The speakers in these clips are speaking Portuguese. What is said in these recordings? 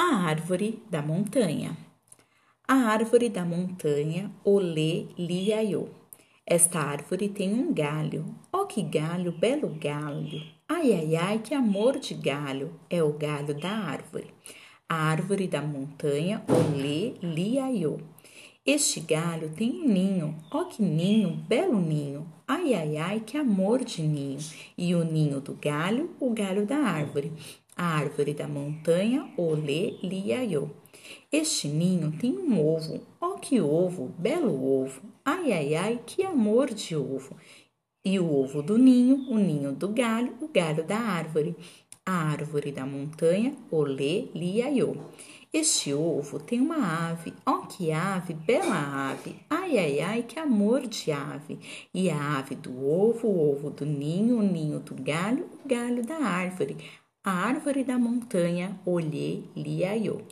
A árvore da montanha. A árvore da montanha, olê, liaiô. Esta árvore tem um galho. Oh, que galho, belo galho! Ai, ai, ai, que amor de galho! É o galho da árvore. A árvore da montanha, olê, liaiô. Este galho tem um ninho. Oh, que ninho, belo ninho! Ai, ai, ai, que amor de ninho! E o ninho do galho, o galho da árvore a árvore da montanha, olê, liaiô. Este ninho tem um ovo, ó que ovo, belo ovo, ai, ai, ai, que amor de ovo. E o ovo do ninho, o ninho do galho, o galho da árvore, a árvore da montanha, olê, liaiô. Este ovo tem uma ave, ó que ave, bela ave, ai, ai, ai, que amor de ave. E a ave do ovo, o ovo do ninho, o ninho do galho, o galho da árvore, a árvore da montanha, olhê, liaiô.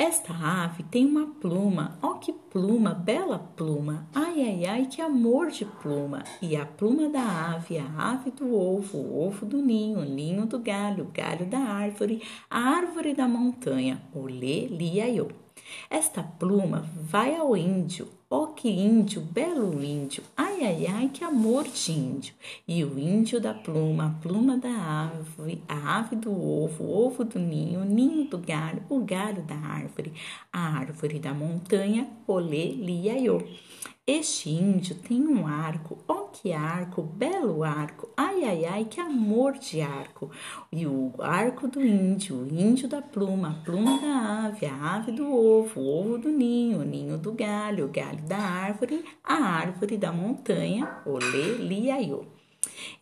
Esta ave tem uma pluma, ó oh, que pluma, bela pluma, ai ai ai, que amor de pluma. E a pluma da ave, a ave do ovo, o ovo do ninho, o ninho do galho, o galho da árvore, a árvore da montanha, olê, liaiô. Esta pluma vai ao índio, ó oh, que índio, belo índio, ai ai que amor de índio. E o índio da pluma, a pluma da ave, a ave do ovo, o ovo do ninho, o ninho do galho, o galho da árvore, a árvore da montanha, olê, liaiô. Este índio tem um arco, ó oh, que arco, belo arco, ai ai ai, que amor de arco. E o arco do índio, o índio da pluma, a pluma da ave, a ave do ovo, o ovo do ninho, o ninho do galho, o galho da árvore, a árvore da montanha, olê, liaiô.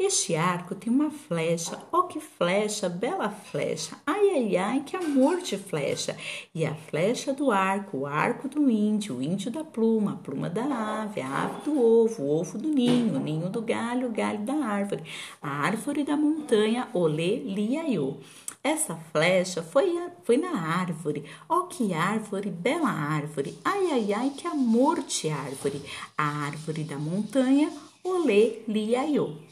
Este arco tem uma flecha, oh que flecha, bela flecha, ai ai ai, que amor de flecha. E a flecha do arco, o arco do índio, o índio da pluma, a pluma da ave, a ave do ovo, o ovo do ninho, o ninho do galho, o galho da árvore, a árvore da montanha, olê, liaiô. Essa flecha foi, foi na árvore. Oh, que árvore, bela árvore. Ai, ai, ai, que amor de árvore. A árvore da montanha, olê, liaiô.